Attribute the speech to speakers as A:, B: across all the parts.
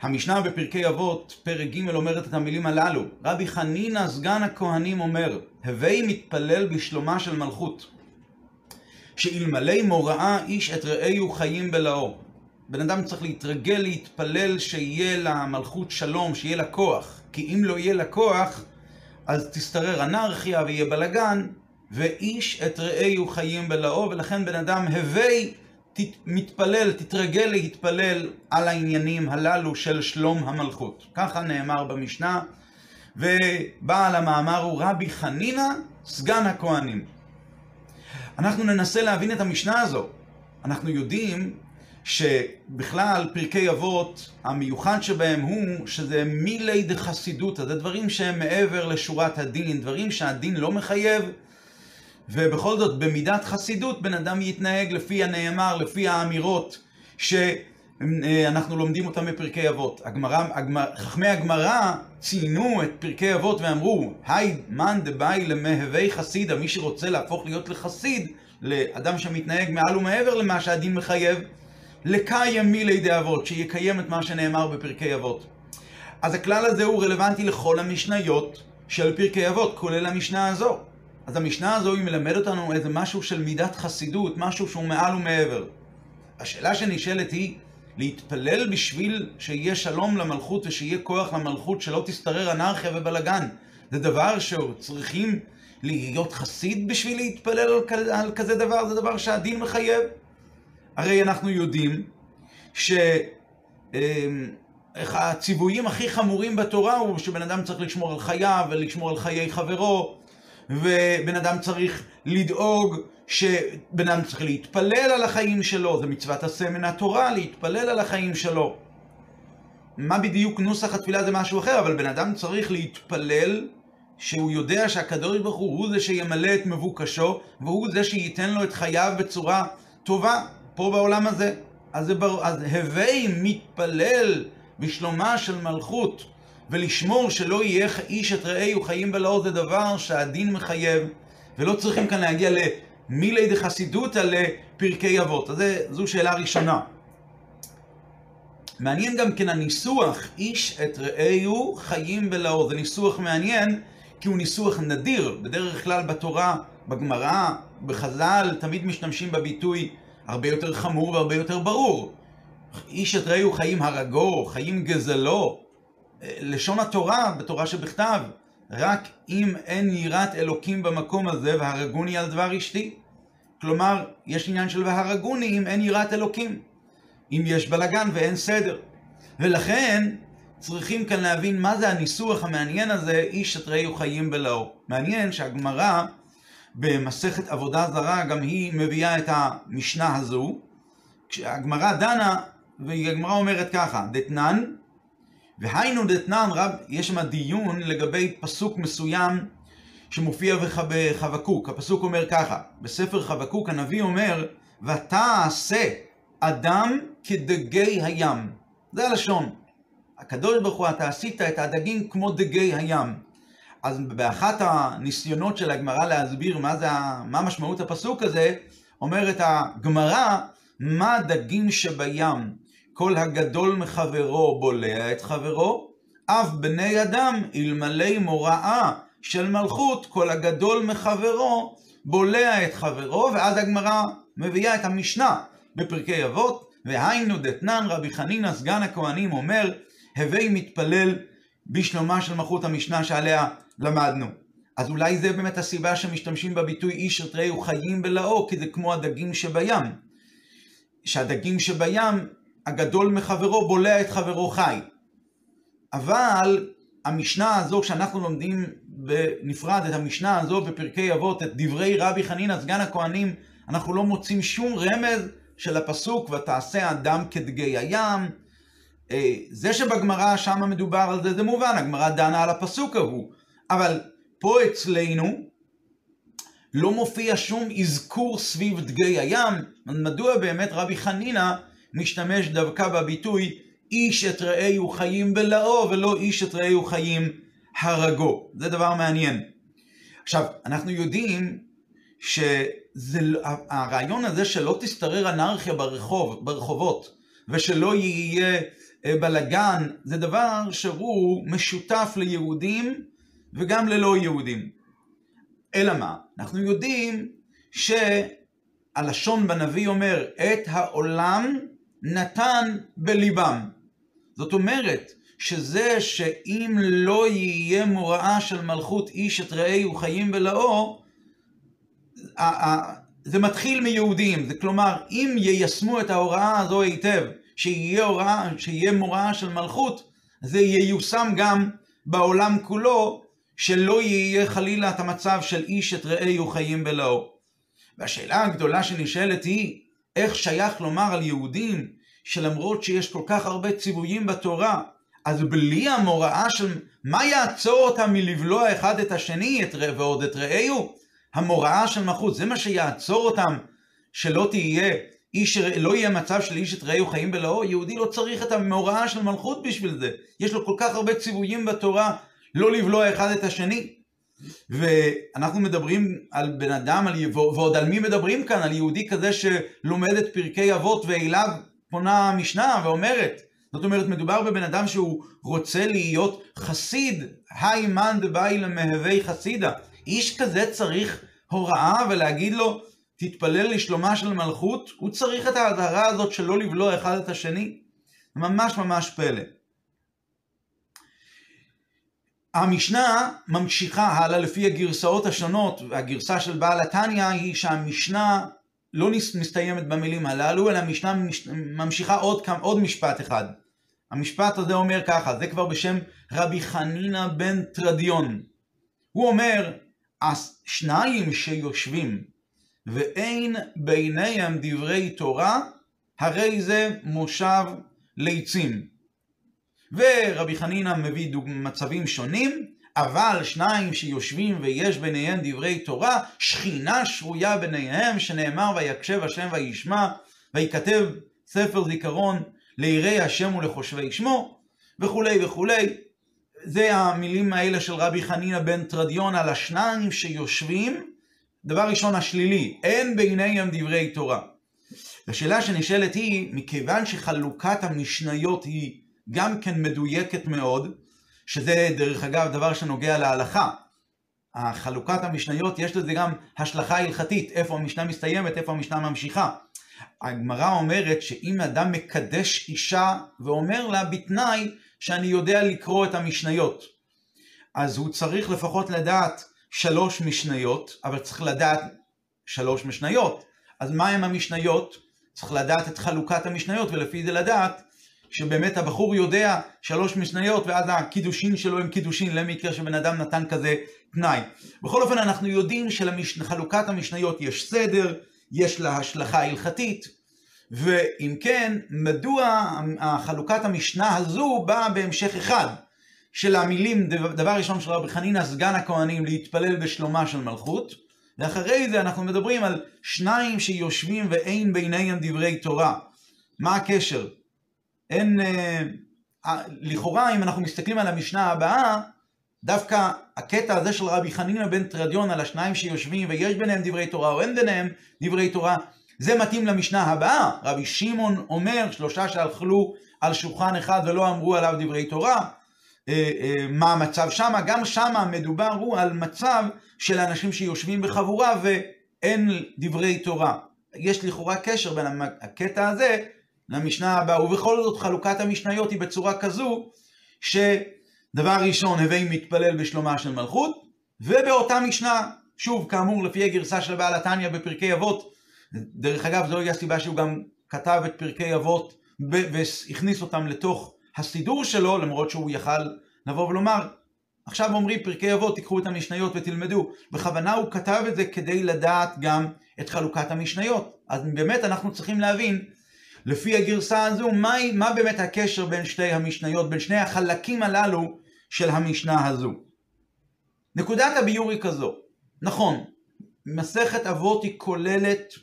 A: המשנה בפרקי אבות, פרק ג' אומרת את המילים הללו. רבי חנינא סגן הכהנים אומר, הווי מתפלל בשלומה של מלכות. שאלמלא מוראה איש את רעהו חיים בלאו. בן אדם צריך להתרגל להתפלל שיהיה למלכות שלום, שיהיה לה כוח. כי אם לא יהיה לה כוח, אז תשתרר אנרכיה ויהיה בלגן, ואיש את רעהו חיים בלאו, ולכן בן אדם הווי מתפלל, תתרגל להתפלל על העניינים הללו של שלום המלכות. ככה נאמר במשנה, ובעל המאמר הוא רבי חנינא, סגן הכהנים. אנחנו ננסה להבין את המשנה הזו. אנחנו יודעים שבכלל פרקי אבות, המיוחד שבהם הוא שזה מילי דחסידותא, זה דברים שהם מעבר לשורת הדין, דברים שהדין לא מחייב, ובכל זאת במידת חסידות בן אדם יתנהג לפי הנאמר, לפי האמירות שאנחנו לומדים אותם בפרקי אבות. הגמרא, הגמר, חכמי הגמרא ציינו את פרקי אבות ואמרו, היי מאן דבאי למהווי חסידה, מי שרוצה להפוך להיות לחסיד, לאדם שמתנהג מעל ומעבר למה שהדין מחייב, לקיים מילי דאבות, שיקיים את מה שנאמר בפרקי אבות. אז הכלל הזה הוא רלוונטי לכל המשניות של פרקי אבות, כולל המשנה הזו. אז המשנה הזו היא מלמדת אותנו איזה משהו של מידת חסידות, משהו שהוא מעל ומעבר. השאלה שנשאלת היא, להתפלל בשביל שיהיה שלום למלכות ושיהיה כוח למלכות, שלא תשתרר אנרכיה ובלגן. זה דבר שצריכים להיות חסיד בשביל להתפלל על, על כזה דבר, זה דבר שהדין מחייב. הרי אנחנו יודעים שהציוויים הכי חמורים בתורה הוא שבן אדם צריך לשמור על חייו ולשמור על חיי חברו, ובן אדם צריך לדאוג שבן אדם צריך להתפלל על החיים שלו, זה מצוות עשה מן התורה, להתפלל על החיים שלו. מה בדיוק נוסח התפילה זה משהו אחר, אבל בן אדם צריך להתפלל שהוא יודע שהקדוש ברוך הוא הוא זה שימלא את מבוקשו, והוא זה שייתן לו את חייו בצורה טובה, פה בעולם הזה. אז, בר... אז הווי מתפלל בשלומה של מלכות, ולשמור שלא יהיה איש את רעהו חיים בלאו זה דבר שהדין מחייב, ולא צריכים כאן להגיע למילי דחסידותא לפרקי אבות. אז זו שאלה ראשונה. מעניין גם כן הניסוח, איש את רעהו חיים בלאו. זה ניסוח מעניין, כי הוא ניסוח נדיר. בדרך כלל בתורה, בגמרא, בחז"ל, תמיד משתמשים בביטוי הרבה יותר חמור והרבה יותר ברור. איש את רעהו חיים הרגו, חיים גזלו. לשון התורה, בתורה שבכתב, רק אם אין יראת אלוקים במקום הזה, והרגוני על דבר אשתי. כלומר, יש עניין של והרגוני אם אין יראת אלוקים. אם יש בלגן ואין סדר. ולכן, צריכים כאן להבין מה זה הניסוח המעניין הזה, איש את רעהו חיים בלאו. מעניין שהגמרא במסכת עבודה זרה, גם היא מביאה את המשנה הזו. כשהגמרא דנה, והגמרא אומרת ככה, דתנן, והיינו דתנן רב, יש שם דיון לגבי פסוק מסוים שמופיע בחבקוק. הפסוק אומר ככה, בספר חבקוק הנביא אומר, ותעשה אדם כדגי הים. זה הלשון. הקדוש ברוך הוא, אתה עשית את הדגים כמו דגי הים. אז באחת הניסיונות של הגמרא להסביר מה, זה, מה משמעות הפסוק הזה, אומרת הגמרא, מה דגים שבים? כל הגדול מחברו בולע את חברו, אף בני אדם אלמלא מוראה של מלכות, כל הגדול מחברו בולע את חברו, ואז הגמרא מביאה את המשנה בפרקי אבות, והיינו דתנן רבי חנינא סגן הכהנים אומר, הווי מתפלל בשלומה של מלכות המשנה שעליה למדנו. אז אולי זה באמת הסיבה שמשתמשים בביטוי איש את רעהו חיים בלאו, כי זה כמו הדגים שבים. שהדגים שבים, הגדול מחברו בולע את חברו חי. אבל המשנה הזו, כשאנחנו לומדים בנפרד את המשנה הזו בפרקי אבות, את דברי רבי חנינא סגן הכהנים, אנחנו לא מוצאים שום רמז של הפסוק, ותעשה אדם כדגי הים. אה, זה שבגמרא שמה מדובר על זה, זה מובן, הגמרא דנה על הפסוק ההוא. אבל פה אצלנו לא מופיע שום אזכור סביב דגי הים, מדוע באמת רבי חנינא משתמש דווקא בביטוי איש את רעהו חיים בלאו ולא איש את רעהו חיים הרגו. זה דבר מעניין. עכשיו, אנחנו יודעים שהרעיון הזה שלא תשתרר אנרכיה ברחוב, ברחובות, ושלא יהיה אה, בלגן, זה דבר שהוא משותף ליהודים וגם ללא יהודים. אלא מה? אנחנו יודעים שהלשון בנביא אומר, את העולם נתן בליבם. זאת אומרת, שזה שאם לא יהיה מוראה של מלכות איש את רעהו חיים בלאו, זה מתחיל מיהודים, זה כלומר, אם יישמו את ההוראה הזו היטב, שיהיה, הוראה, שיהיה מוראה של מלכות, זה ייושם גם בעולם כולו, שלא יהיה חלילה את המצב של איש את רעהו חיים בלאו. והשאלה הגדולה שנשאלת היא, איך שייך לומר על יהודים שלמרות שיש כל כך הרבה ציוויים בתורה, אז בלי המוראה של... מה יעצור אותם מלבלוע אחד את השני את רע ועוד את רעהו? המוראה של מלכות, זה מה שיעצור אותם שלא תהיה איש, לא יהיה מצב של איש את רעהו חיים בלאו, יהודי לא צריך את המוראה של מלכות בשביל זה. יש לו כל כך הרבה ציוויים בתורה לא לבלוע אחד את השני. ואנחנו מדברים על בן אדם, על, ועוד על מי מדברים כאן? על יהודי כזה שלומד את פרקי אבות ואליו פונה המשנה ואומרת, זאת אומרת, מדובר בבן אדם שהוא רוצה להיות חסיד, היי מאן דבאי למהווה חסידה. איש כזה צריך הוראה ולהגיד לו, תתפלל לשלומה של מלכות, הוא צריך את ההדהרה הזאת של לא לבלוע אחד את השני. ממש ממש פלא. המשנה ממשיכה הלאה לפי הגרסאות השונות, והגרסה של בעל התניא היא שהמשנה לא מסתיימת במילים הללו, אלא המשנה ממשיכה עוד, עוד משפט אחד. המשפט הזה אומר ככה, זה כבר בשם רבי חנינא בן טרדיון. הוא אומר, השניים שיושבים ואין ביניהם דברי תורה, הרי זה מושב ליצים. ורבי חנינא מביא מצבים שונים, אבל שניים שיושבים ויש ביניהם דברי תורה, שכינה שרויה ביניהם, שנאמר ויקשב השם וישמע, ויכתב ספר זיכרון ליראי השם ולחושבי שמו, וכולי וכולי. זה המילים האלה של רבי חנינא בן טרדיון על השניים שיושבים. דבר ראשון השלילי, אין ביניהם דברי תורה. השאלה שנשאלת היא, מכיוון שחלוקת המשניות היא גם כן מדויקת מאוד, שזה דרך אגב דבר שנוגע להלכה. החלוקת המשניות יש לזה גם השלכה הלכתית, איפה המשנה מסתיימת, איפה המשנה ממשיכה. הגמרא אומרת שאם אדם מקדש אישה ואומר לה בתנאי שאני יודע לקרוא את המשניות, אז הוא צריך לפחות לדעת שלוש משניות, אבל צריך לדעת שלוש משניות. אז מה הם המשניות? צריך לדעת את חלוקת המשניות, ולפי זה לדעת שבאמת הבחור יודע שלוש משניות, ואז הקידושין שלו הם קידושין למקרה שבן אדם נתן כזה תנאי. בכל אופן, אנחנו יודעים שלחלוקת המשניות יש סדר, יש לה השלכה הלכתית, ואם כן, מדוע חלוקת המשנה הזו באה בהמשך אחד של המילים, דבר ראשון של רבי חנינא, סגן הכהנים, להתפלל בשלומה של מלכות, ואחרי זה אנחנו מדברים על שניים שיושבים ואין ביניהם דברי תורה. מה הקשר? אין... אה, אה, לכאורה, אם אנחנו מסתכלים על המשנה הבאה, דווקא הקטע הזה של רבי חנינא בן טרדיון על השניים שיושבים ויש ביניהם דברי תורה או אין ביניהם דברי תורה, זה מתאים למשנה הבאה. רבי שמעון אומר, שלושה שאכלו על שולחן אחד ולא אמרו עליו דברי תורה. אה, אה, מה המצב שם? גם שם מדובר הוא על מצב של אנשים שיושבים בחבורה ואין דברי תורה. יש לכאורה קשר בין הקטע הזה למשנה הבאה, ובכל זאת חלוקת המשניות היא בצורה כזו שדבר ראשון, הווי מתפלל בשלומה של מלכות, ובאותה משנה, שוב, כאמור, לפי הגרסה של בעל התניא בפרקי אבות, דרך אגב, זוהי הסיבה שהוא גם כתב את פרקי אבות והכניס אותם לתוך הסידור שלו, למרות שהוא יכל לבוא ולומר, עכשיו אומרים פרקי אבות, תיקחו את המשניות ותלמדו. בכוונה הוא כתב את זה כדי לדעת גם את חלוקת המשניות. אז באמת אנחנו צריכים להבין, לפי הגרסה הזו, מה, מה באמת הקשר בין שתי המשניות, בין שני החלקים הללו של המשנה הזו. נקודת הביור היא כזו, נכון, מסכת אבות היא כוללת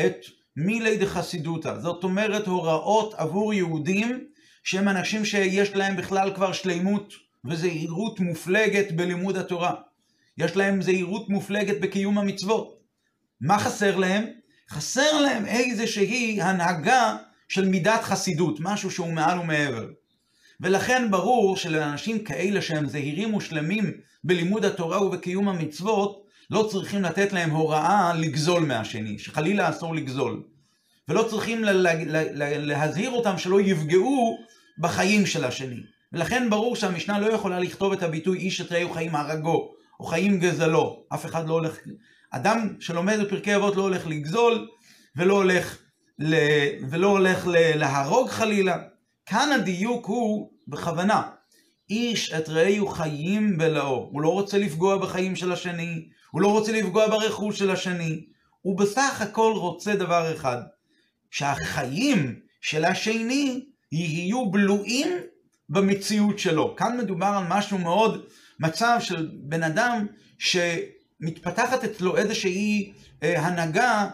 A: את מילי דחסידותא, זאת אומרת הוראות עבור יהודים שהם אנשים שיש להם בכלל כבר שלימות וזהירות מופלגת בלימוד התורה. יש להם זהירות מופלגת בקיום המצוות. מה חסר להם? חסר להם איזושהי הנהגה של מידת חסידות, משהו שהוא מעל ומעבר. ולכן ברור שלאנשים כאלה שהם זהירים ושלמים בלימוד התורה ובקיום המצוות, לא צריכים לתת להם הוראה לגזול מהשני, שחלילה אסור לגזול. ולא צריכים להזהיר אותם שלא יפגעו בחיים של השני. ולכן ברור שהמשנה לא יכולה לכתוב את הביטוי איש את רעהו חיים הרגו, או חיים גזלו. אף אחד לא הולך... אדם שלומד בפרקי אבות לא הולך לגזול, ולא הולך. ולא הולך. להרוג חלילה. כאן הדיוק הוא בכוונה. איש את רעהו חיים בלאו. הוא לא רוצה לפגוע בחיים של השני, הוא לא רוצה לפגוע ברכוש של השני. הוא בסך הכל רוצה דבר אחד, שהחיים של השני יהיו בלואים במציאות שלו. כאן מדובר על משהו מאוד, מצב של בן אדם שמתפתחת אצלו איזושהי אה, הנהגה,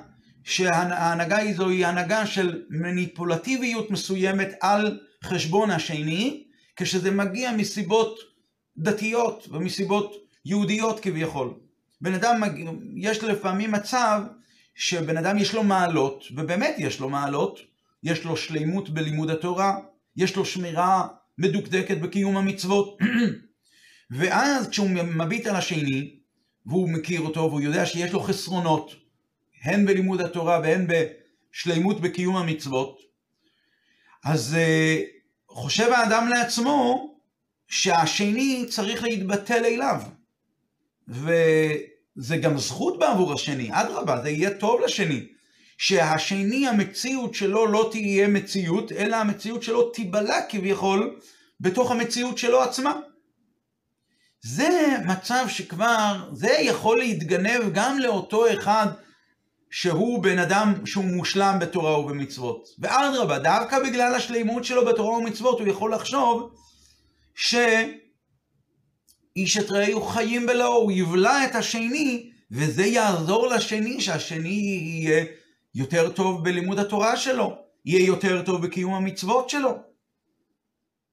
A: שההנהגה היא זוהי הנהגה של מניפולטיביות מסוימת על חשבון השני, כשזה מגיע מסיבות דתיות ומסיבות יהודיות כביכול. בן אדם, יש לפעמים מצב שבן אדם יש לו מעלות, ובאמת יש לו מעלות, יש לו שלימות בלימוד התורה, יש לו שמירה מדוקדקת בקיום המצוות. ואז כשהוא מביט על השני, והוא מכיר אותו, והוא יודע שיש לו חסרונות, הן בלימוד התורה והן בשלימות בקיום המצוות, אז uh, חושב האדם לעצמו שהשני צריך להתבטל אליו. וזה גם זכות בעבור השני, אדרבה, זה יהיה טוב לשני. שהשני, המציאות שלו לא תהיה מציאות, אלא המציאות שלו תיבלע כביכול בתוך המציאות שלו עצמה. זה מצב שכבר, זה יכול להתגנב גם לאותו אחד שהוא בן אדם שהוא מושלם בתורה ובמצוות. ואדרבה, דווקא בגלל השלימות שלו בתורה ומצוות, הוא יכול לחשוב שאיש את רעהו חיים בלאו, הוא יבלע את השני, וזה יעזור לשני שהשני יהיה יותר טוב בלימוד התורה שלו, יהיה יותר טוב בקיום המצוות שלו.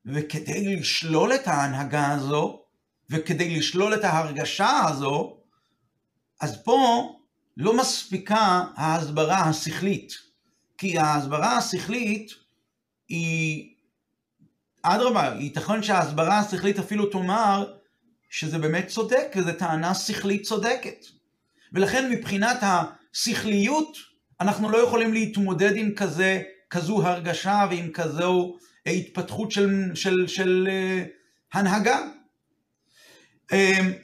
A: וכדי לשלול את ההנהגה הזו, וכדי לשלול את ההרגשה הזו, אז פה לא מספיקה ההסברה השכלית. כי ההסברה השכלית היא, אדרבה, ייתכן שההסברה השכלית אפילו תאמר שזה באמת צודק, וזו טענה שכלית צודקת. ולכן מבחינת השכליות, אנחנו לא יכולים להתמודד עם כזה, כזו הרגשה ועם כזו התפתחות של, של, של uh, הנהגה.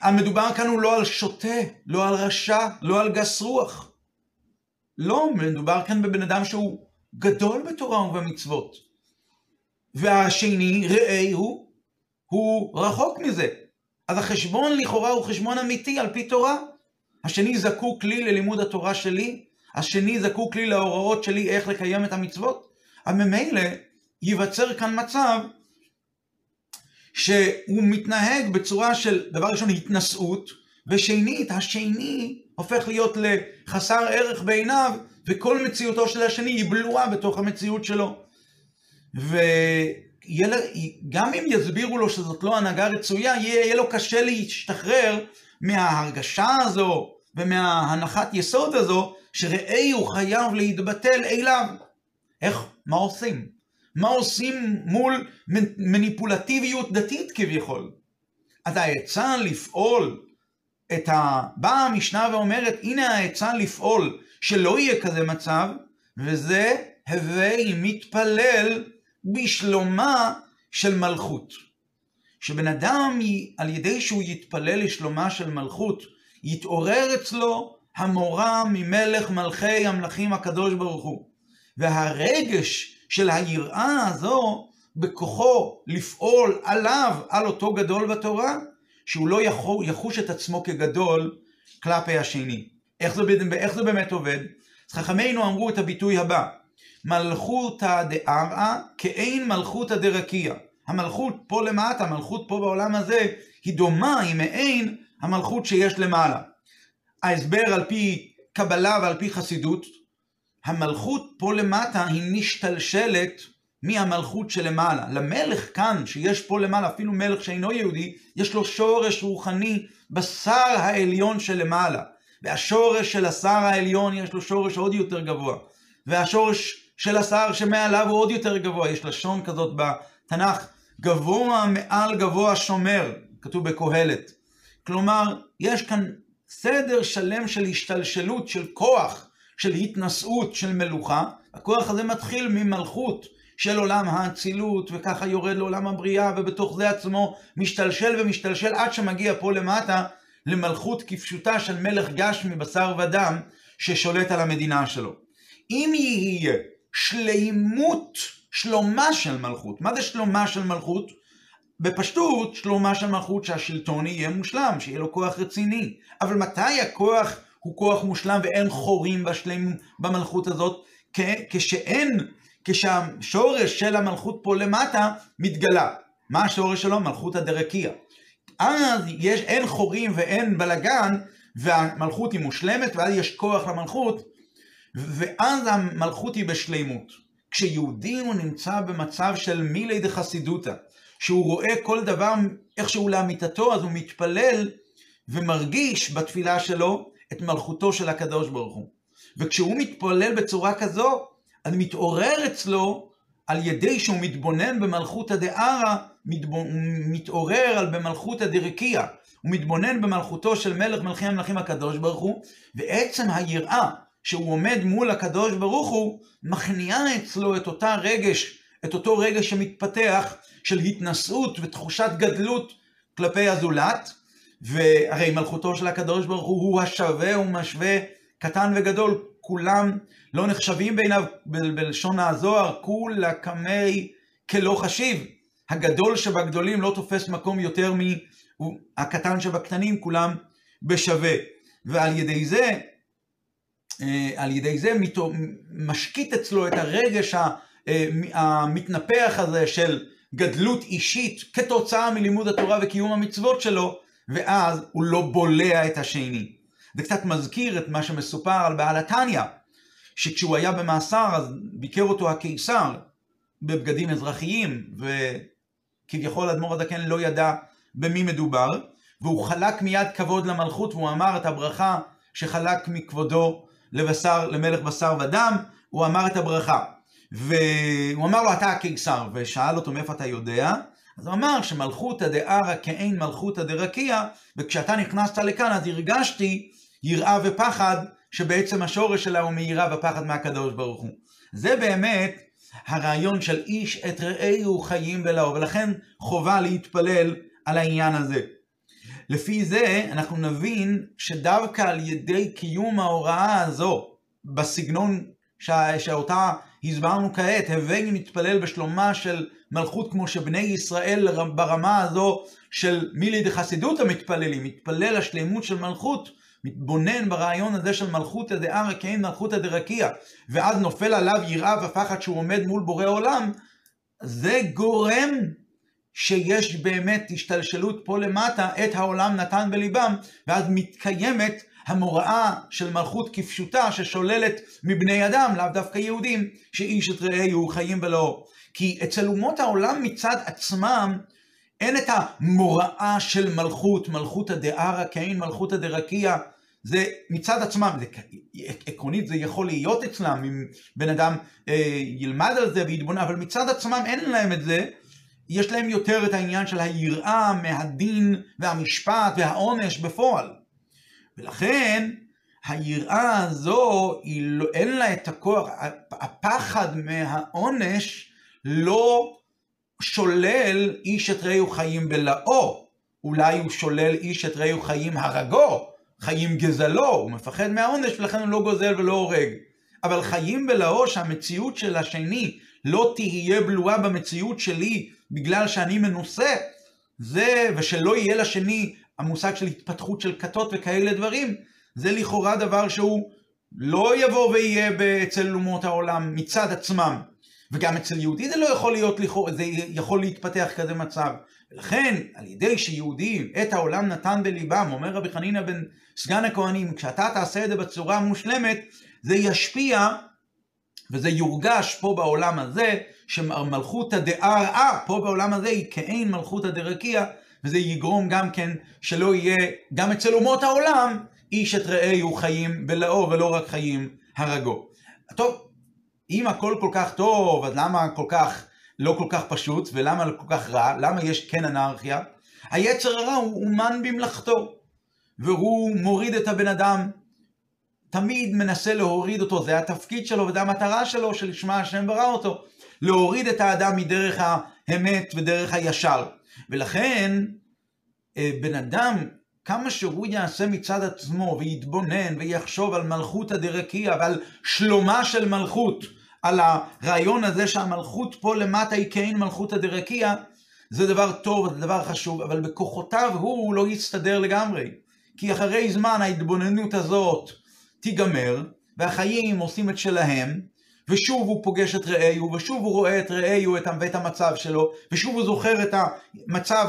A: המדובר כאן הוא לא על שוטה, לא על רשע, לא על גס רוח. לא, מדובר כאן בבן אדם שהוא גדול בתורה ובמצוות. והשני, רעהו, הוא רחוק מזה. אז החשבון לכאורה הוא חשבון אמיתי על פי תורה. השני זקוק לי ללימוד התורה שלי, השני זקוק לי להוראות שלי איך לקיים את המצוות. אז ממילא ייווצר כאן מצב שהוא מתנהג בצורה של, דבר ראשון, התנשאות, ושנית, השני הופך להיות לחסר ערך בעיניו, וכל מציאותו של השני היא בלועה בתוך המציאות שלו. וגם אם יסבירו לו שזאת לא הנהגה רצויה, יהיה לו קשה להשתחרר מההרגשה הזו ומההנחת יסוד הזו, שראי חייב להתבטל אליו. איך? מה עושים? מה עושים מול מניפולטיביות דתית כביכול? אז העצה לפעול את ה... באה המשנה ואומרת, הנה העצה לפעול שלא יהיה כזה מצב, וזה הווי מתפלל בשלומה של מלכות. שבן אדם, על ידי שהוא יתפלל לשלומה של מלכות, יתעורר אצלו המורה ממלך מלכי המלכים הקדוש ברוך הוא. והרגש של היראה הזו בכוחו לפעול עליו, על אותו גדול בתורה, שהוא לא יחוש את עצמו כגדול כלפי השני. איך זה, איך זה באמת עובד? אז חכמינו אמרו את הביטוי הבא: מלכותא דארעא כאין מלכותא דרקיע. המלכות פה למטה, המלכות פה בעולם הזה, היא דומה, היא מעין המלכות שיש למעלה. ההסבר על פי קבלה ועל פי חסידות, המלכות פה למטה היא משתלשלת מהמלכות שלמעלה. למלך כאן, שיש פה למעלה, אפילו מלך שאינו יהודי, יש לו שורש רוחני בשר העליון שלמעלה. והשורש של השר העליון יש לו שורש עוד יותר גבוה. והשורש של השר שמעליו הוא עוד יותר גבוה. יש לשון כזאת בתנ"ך, גבוה מעל גבוה שומר, כתוב בקהלת. כלומר, יש כאן סדר שלם של השתלשלות, של כוח, של התנשאות, של מלוכה. הכוח הזה מתחיל ממלכות של עולם האצילות, וככה יורד לעולם הבריאה, ובתוך זה עצמו משתלשל ומשתלשל עד שמגיע פה למטה למלכות כפשוטה של מלך גשמי, בשר ודם, ששולט על המדינה שלו. אם יהיה שלימות, שלומה של מלכות, מה זה שלומה של מלכות? בפשטות, שלומה של מלכות שהשלטון יהיה מושלם, שיהיה לו כוח רציני. אבל מתי הכוח הוא כוח מושלם ואין חורים בשלם במלכות הזאת? כשאין, כשהשורש של המלכות פה למטה מתגלה. מה השורש שלו? מלכות הדרקיה. אז יש, אין חורים ואין בלגן, והמלכות היא מושלמת, ואז יש כוח למלכות, ואז המלכות היא בשלימות. כשיהודי הוא נמצא במצב של מילי דחסידותא, שהוא רואה כל דבר איכשהו לאמיתתו, אז הוא מתפלל ומרגיש בתפילה שלו את מלכותו של הקדוש ברוך הוא. וכשהוא מתפלל בצורה כזו, אז מתעורר אצלו, על ידי שהוא מתבונן במלכות הדערה, מתעורר על במלכות הדרקייה. הוא מתבונן במלכותו של מלך מלכי המלכים הקדוש ברוך הוא, ועצם היראה שהוא עומד מול הקדוש ברוך הוא, מכניעה אצלו את אותה רגש, את אותו רגש שמתפתח של התנשאות ותחושת גדלות כלפי הזולת, והרי מלכותו של הקדוש ברוך הוא הוא השווה ומשווה קטן וגדול, כולם לא נחשבים בעיניו בלשון הזוהר, כולה קמי כלא חשיב. הגדול שבגדולים לא תופס מקום יותר מהקטן שבקטנים, כולם בשווה. ועל ידי זה, אה, על ידי זה משקיט אצלו את הרגש אה, המתנפח הזה של גדלות אישית כתוצאה מלימוד התורה וקיום המצוות שלו, ואז הוא לא בולע את השני. זה קצת מזכיר את מה שמסופר על בעל התניא, שכשהוא היה במאסר אז ביקר אותו הקיסר בבגדים אזרחיים, וכביכול אדמו"ר הזקן לא ידע במי מדובר, והוא חלק מיד כבוד למלכות, והוא אמר את הברכה שחלק מכבודו לבשר, למלך בשר ודם, הוא אמר את הברכה. והוא אמר לו, אתה הקיסר, ושאל אותו מאיפה אתה יודע? אז הוא אמר שמלכותא דערא כאין מלכותא דרקיע, וכשאתה נכנסת לכאן אז הרגשתי יראה ופחד, שבעצם השורש שלה הוא מיראה ופחד מהקדוש ברוך הוא. זה באמת הרעיון של איש את רעהו חיים בלאו, ולכן חובה להתפלל על העניין הזה. לפי זה אנחנו נבין שדווקא על ידי קיום ההוראה הזו, בסגנון שאותה הסברנו כעת, הוויני מתפלל בשלומה של מלכות כמו שבני ישראל ברמה הזו של מילי דחסידות המתפללים, מתפלל השלמות של מלכות, מתבונן ברעיון הזה של מלכות דערא כאין מלכות דרקיע, ואז נופל עליו יראה ופחד שהוא עומד מול בורא עולם, זה גורם שיש באמת השתלשלות פה למטה, את העולם נתן בליבם, ואז מתקיימת המוראה של מלכות כפשוטה ששוללת מבני אדם, לאו דווקא יהודים, שאיש את רעהו חיים בלא. כי אצל אומות העולם מצד עצמם אין את המוראה של מלכות, מלכות הדערה כאין מלכות הדרקיע. זה מצד עצמם, זה, עקרונית זה יכול להיות אצלם, אם בן אדם אה, ילמד על זה ויתבונן, אבל מצד עצמם אין להם את זה, יש להם יותר את העניין של היראה מהדין והמשפט והעונש בפועל. ולכן היראה הזו, לא, אין לה את הכוח, הפחד מהעונש לא שולל איש את רעהו חיים בלאו, אולי הוא שולל איש את רעהו חיים הרגו, חיים גזלו, הוא מפחד מהעונש ולכן הוא לא גוזל ולא הורג. אבל חיים בלאו שהמציאות של השני לא תהיה בלועה במציאות שלי בגלל שאני מנוסה, זה, ושלא יהיה לשני המושג של התפתחות של כתות וכאלה דברים, זה לכאורה דבר שהוא לא יבוא ויהיה אצל אומות העולם מצד עצמם. וגם אצל יהודי זה לא יכול להיות זה יכול להתפתח כזה מצב. ולכן, על ידי שיהודי את העולם נתן בליבם, אומר רבי חנינא בן סגן הכהנים, כשאתה תעשה את זה בצורה מושלמת, זה ישפיע וזה יורגש פה בעולם הזה, שמלכותא דארעא, פה בעולם הזה היא כאין מלכותא דרקיע, וזה יגרום גם כן שלא יהיה, גם אצל אומות העולם, איש את רעהו חיים בלאו ולא רק חיים הרגו. טוב, אם הכל כל כך טוב, אז למה כל כך לא כל כך פשוט, ולמה לא כל כך רע? למה יש כן אנרכיה? היצר הרע הוא אומן במלאכתו, והוא מוריד את הבן אדם, תמיד מנסה להוריד אותו, זה התפקיד שלו וזה המטרה שלו, שלשמה השם ברא אותו, להוריד את האדם מדרך האמת ודרך הישר. ולכן, אה, בן אדם, כמה שהוא יעשה מצד עצמו, ויתבונן, ויחשוב על מלכות הדרקיע, ועל שלומה של מלכות, על הרעיון הזה שהמלכות פה למטה היא כן מלכות הדרקיע, זה דבר טוב, זה דבר חשוב, אבל בכוחותיו הוא לא יסתדר לגמרי. כי אחרי זמן ההתבוננות הזאת תיגמר, והחיים עושים את שלהם, ושוב הוא פוגש את רעהו, ושוב הוא רואה את רעהו ואת המצב שלו, ושוב הוא זוכר את המצב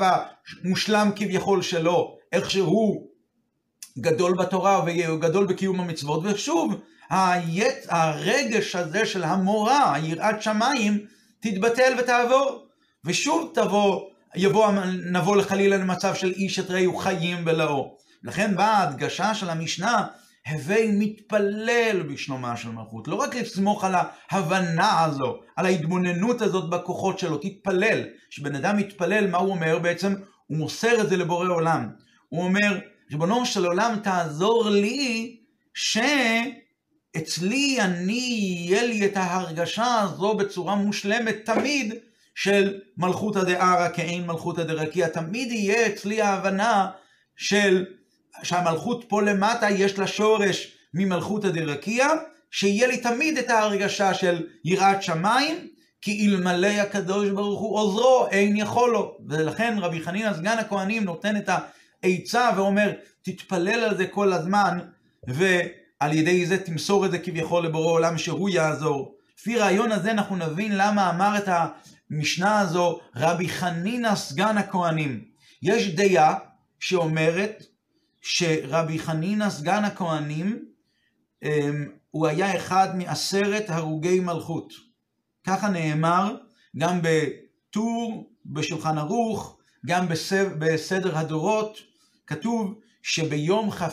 A: המושלם כביכול שלו, איך שהוא גדול בתורה וגדול בקיום המצוות, ושוב היית, הרגש הזה של המורה, יראת שמיים, תתבטל ותעבור. ושוב תבוא, יבוא, נבוא לחלילה למצב של איש את רעהו חיים בלאו. לכן באה ההדגשה של המשנה, הווי מתפלל בשלומה של מלכות. לא רק לסמוך על ההבנה הזו, על ההתבוננות הזאת בכוחות שלו, תתפלל. כשבן אדם מתפלל, מה הוא אומר בעצם? הוא מוסר את זה לבורא עולם. הוא אומר, ריבונו של עולם, תעזור לי ש... אצלי אני, יהיה לי את ההרגשה הזו בצורה מושלמת תמיד של מלכותא דערא כאין מלכותא דרקיע. תמיד יהיה אצלי ההבנה של שהמלכות פה למטה יש לה שורש ממלכותא דרקיע, שיהיה לי תמיד את ההרגשה של יראת שמיים, כי אלמלא הקדוש ברוך הוא עוזרו, אין יכול לו. ולכן רבי חנינא סגן הכהנים נותן את העצה ואומר, תתפלל על זה כל הזמן, ו... על ידי זה תמסור את זה כביכול לבורא עולם שהוא יעזור. לפי רעיון הזה אנחנו נבין למה אמר את המשנה הזו רבי חנינא סגן הכהנים. יש דעה שאומרת שרבי חנינא סגן הכהנים אמ, הוא היה אחד מעשרת הרוגי מלכות. ככה נאמר גם בטור, בשולחן ערוך, גם בסדר הדורות, כתוב שביום כ"ה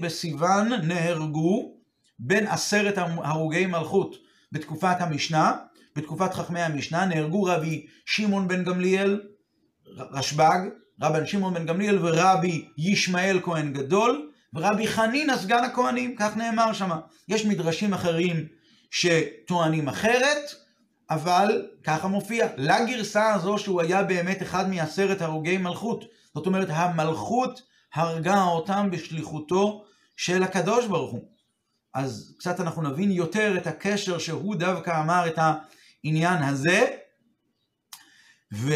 A: בסיוון נהרגו בין עשרת הרוגי מלכות בתקופת המשנה, בתקופת חכמי המשנה, נהרגו רבי שמעון בן גמליאל, רשב"ג, רבן שמעון בן גמליאל ורבי ישמעאל כהן גדול, ורבי חנינא סגן הכהנים, כך נאמר שם. יש מדרשים אחרים שטוענים אחרת, אבל ככה מופיע. לגרסה הזו שהוא היה באמת אחד מעשרת הרוגי מלכות. זאת אומרת, המלכות הרגה אותם בשליחותו של הקדוש ברוך הוא. אז קצת אנחנו נבין יותר את הקשר שהוא דווקא אמר את העניין הזה, ו...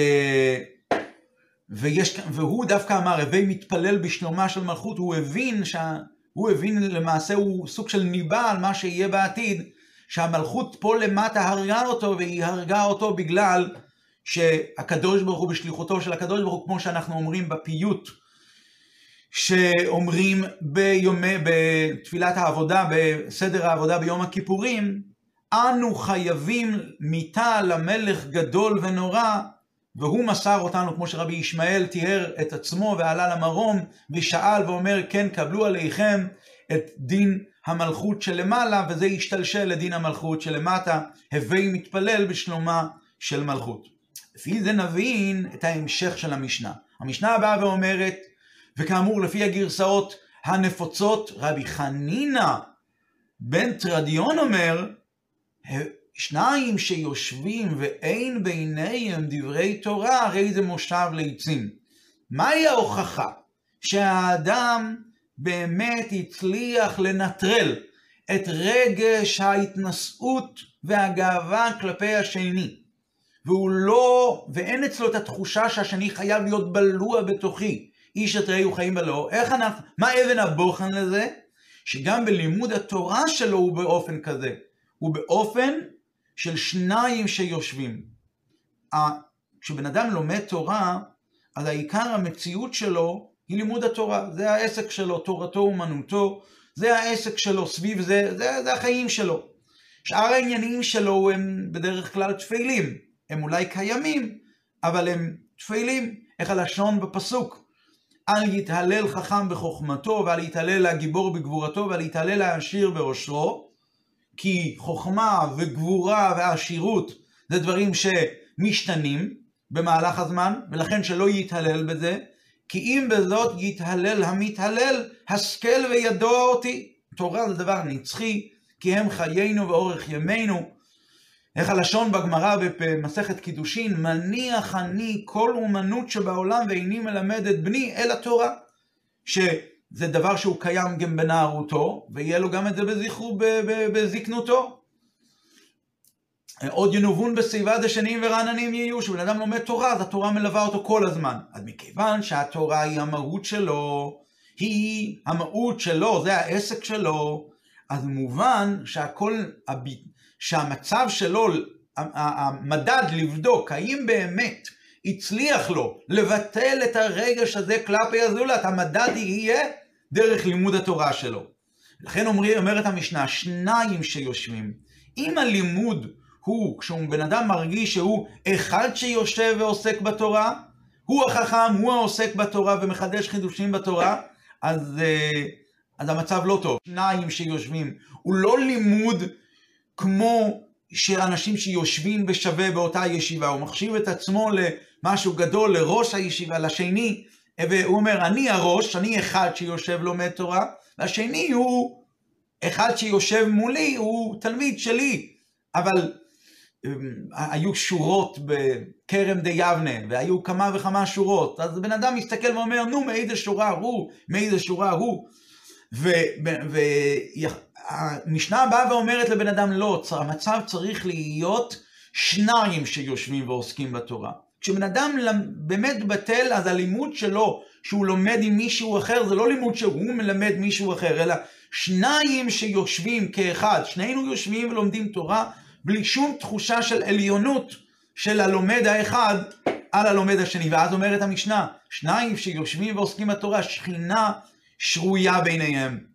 A: ויש, והוא דווקא אמר, הווי מתפלל בשלומה של מלכות, הוא הבין, שה, הוא הבין למעשה, הוא סוג של ניבא על מה שיהיה בעתיד, שהמלכות פה למטה הרגה אותו, והיא הרגה אותו בגלל שהקדוש ברוך הוא בשליחותו של הקדוש ברוך הוא, כמו שאנחנו אומרים בפיוט, שאומרים ביומי, בתפילת העבודה, בסדר העבודה ביום הכיפורים, אנו חייבים מיתה למלך גדול ונורא, והוא מסר אותנו, כמו שרבי ישמעאל תיאר את עצמו ועלה למרום, ושאל ואומר, כן, קבלו עליכם את דין המלכות שלמעלה, וזה ישתלשל לדין המלכות שלמטה, הווי מתפלל בשלומה של מלכות. לפי זה נבין את ההמשך של המשנה. המשנה הבאה ואומרת, וכאמור, לפי הגרסאות הנפוצות, רבי חנינא בן טרדיון אומר, שניים שיושבים ואין ביניהם דברי תורה, הרי זה מושב ליצים. מהי ההוכחה שהאדם באמת הצליח לנטרל את רגש ההתנשאות והגאווה כלפי השני, והוא לא, ואין אצלו את התחושה שהשני חייב להיות בלוע בתוכי, איש את רעהו חיים בלאו, איך אנחנו, מה אבן הבוחן לזה? שגם בלימוד התורה שלו הוא באופן כזה, הוא באופן של שניים שיושבים. כשבן אדם לומד תורה, אז העיקר המציאות שלו היא לימוד התורה, זה העסק שלו, תורתו אומנותו, זה העסק שלו, סביב זה, זה, זה החיים שלו. שאר העניינים שלו הם בדרך כלל תפלים, הם אולי קיימים, אבל הם תפלים, איך הלשון בפסוק, אל יתהלל חכם בחוכמתו, ואל יתהלל הגיבור בגבורתו, ואל יתהלל העשיר בעושרו, כי חוכמה וגבורה ועשירות זה דברים משתנים במהלך הזמן, ולכן שלא יתהלל בזה, כי אם בזאת יתהלל המתהלל, השכל וידוע אותי. תורה זה דבר נצחי, כי הם חיינו ואורך ימינו. איך הלשון בגמרא במסכת קידושין, מניח אני כל אומנות שבעולם ואיני מלמד את בני אל התורה. שזה דבר שהוא קיים גם בנערותו, ויהיה לו גם את זה בזכרו, בזקנותו. עוד ינובון בשיבה דשנים ורעננים יהיו, שבן אדם לומד תורה, אז התורה מלווה אותו כל הזמן. אז מכיוון שהתורה היא המהות שלו, היא המהות שלו, זה העסק שלו, אז מובן שהכל, שהמצב שלו, המדד לבדוק האם באמת הצליח לו לבטל את הרגש הזה כלפי הזולת, המדד יהיה דרך לימוד התורה שלו. לכן אומר, אומרת המשנה, שניים שיושבים, אם הלימוד הוא, כשהוא בן אדם מרגיש שהוא אחד שיושב ועוסק בתורה, הוא החכם, הוא העוסק בתורה ומחדש חידושים בתורה, אז, אה, אז המצב לא טוב. שניים שיושבים, הוא לא לימוד כמו שאנשים שיושבים בשווה באותה ישיבה, הוא מחשיב את עצמו למשהו גדול, לראש הישיבה, לשני, והוא אומר, אני הראש, אני אחד שיושב לומד תורה, והשני הוא אחד שיושב מולי, הוא תלמיד שלי, אבל היו שורות בכרם די יבנה, והיו כמה וכמה שורות, אז בן אדם מסתכל ואומר, נו, מאיזה שורה הוא, מאיזה שורה הוא, והמשנה באה ואומרת לבן אדם, לא, המצב צריך להיות שניים שיושבים ועוסקים בתורה. כשבן אדם באמת בטל, אז הלימוד שלו, שהוא לומד עם מישהו אחר, זה לא לימוד שהוא מלמד מישהו אחר, אלא שניים שיושבים כאחד, שנינו יושבים ולומדים תורה, בלי שום תחושה של עליונות של הלומד האחד על הלומד השני. ואז אומרת המשנה, שניים שיושבים ועוסקים בתורה, שכינה שרויה ביניהם.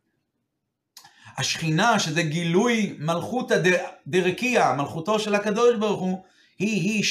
A: השכינה, שזה גילוי מלכות הדרקיע, מלכותו של הקדוש ברוך הוא, היא היא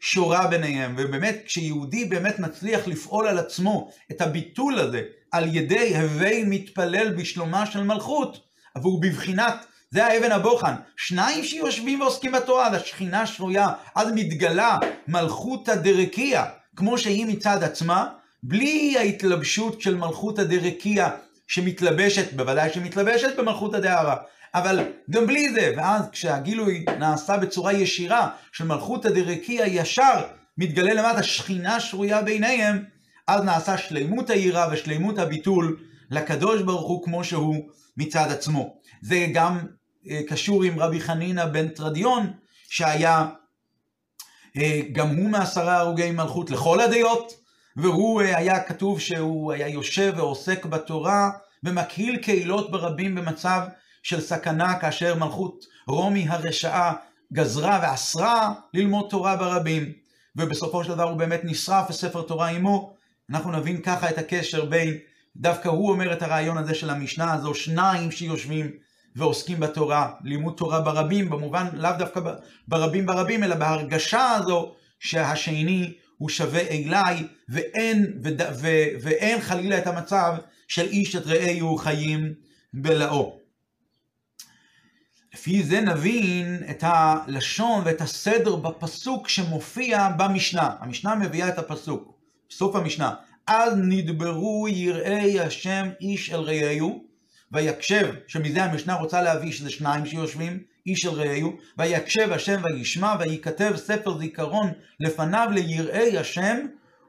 A: ששורה ביניהם. ובאמת, כשיהודי באמת מצליח לפעול על עצמו את הביטול הזה, על ידי הווי מתפלל בשלומה של מלכות, והוא בבחינת זה האבן הבוחן. שניים שיושבים ועוסקים בתורה, והשכינה שרויה, אז מתגלה מלכות הדרקיע, כמו שהיא מצד עצמה, בלי ההתלבשות של מלכות הדרקיע שמתלבשת, בוודאי שמתלבשת במלכות הדהרה, אבל גם בלי זה, ואז כשהגילוי נעשה בצורה ישירה של מלכות הדרקיע ישר, מתגלה למטה שכינה שרויה ביניהם, אז נעשה שלימות היראה ושלימות הביטול לקדוש ברוך הוא כמו שהוא מצד עצמו. זה גם אה, קשור עם רבי חנינא בן טרדיון, שהיה אה, גם הוא מעשרה הרוגי מלכות לכל הדעות, והוא אה, היה כתוב שהוא היה יושב ועוסק בתורה ומקהיל קהילות ברבים במצב של סכנה כאשר מלכות רומי הרשעה גזרה ואסרה ללמוד תורה ברבים. ובסופו של דבר הוא באמת נשרף וספר תורה עמו. אנחנו נבין ככה את הקשר בין דווקא הוא אומר את הרעיון הזה של המשנה הזו שניים שיושבים ועוסקים בתורה, לימוד תורה ברבים, במובן לאו דווקא ברבים ברבים, אלא בהרגשה הזו שהשני הוא שווה אליי, ואין, ו, ו, ואין חלילה את המצב של איש את רעהו חיים בלאו. לפי זה נבין את הלשון ואת הסדר בפסוק שמופיע במשנה. המשנה מביאה את הפסוק, בסוף המשנה. אז נדברו יראי השם איש אל רעהו, ויקשב, שמזה המשנה רוצה להביא שזה שניים שיושבים, איש אל רעהו, ויקשב השם וישמע, וייכתב ספר זיכרון לפניו ליראי השם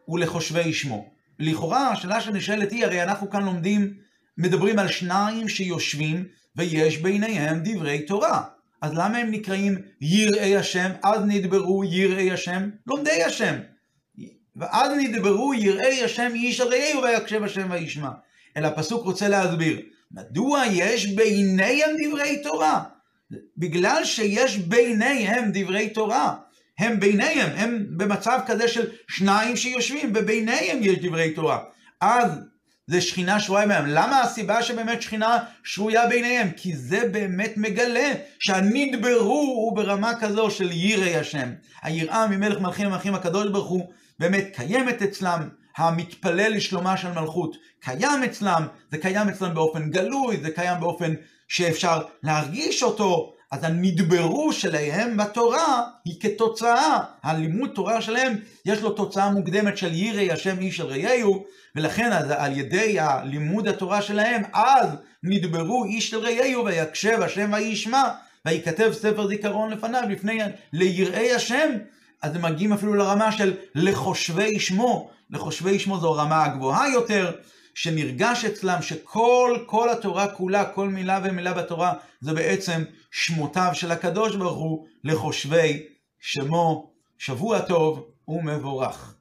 A: ולחושבי שמו. לכאורה, השאלה שנשאלת היא, הרי אנחנו כאן לומדים, מדברים על שניים שיושבים, ויש ביניהם דברי תורה. אז למה הם נקראים יראי השם? אז נדברו יראי השם, לומדי השם. ואז נדברו יראי השם איש אל רעהו ויקשב השם וישמע. אלא הפסוק רוצה להסביר, מדוע יש ביניהם דברי תורה? בגלל שיש ביניהם דברי תורה. הם ביניהם, הם במצב כזה של שניים שיושבים, וביניהם יש דברי תורה. אז זה שכינה שרויה בהם. למה הסיבה שבאמת שכינה שרויה ביניהם? כי זה באמת מגלה שהנדברו הוא ברמה כזו של יראי השם. היראה ממלך מלכים המלכים הקדוש ברוך הוא באמת קיימת אצלם, המתפלל לשלומה של מלכות קיים אצלם, זה קיים אצלם באופן גלוי, זה קיים באופן שאפשר להרגיש אותו, אז הנדברו שלהם בתורה היא כתוצאה, הלימוד תורה שלהם יש לו תוצאה מוקדמת של יראי השם איש אל רעהו, ולכן על ידי הלימוד התורה שלהם אז נדברו איש אל רעהו ויקשב השם וישמע ויכתב ספר זיכרון לפניו לפני ליראי השם. אז הם מגיעים אפילו לרמה של לחושבי שמו, לחושבי שמו זו הרמה הגבוהה יותר, שנרגש אצלם שכל כל התורה כולה, כל מילה ומילה בתורה, זה בעצם שמותיו של הקדוש ברוך הוא לחושבי שמו. שבוע טוב ומבורך.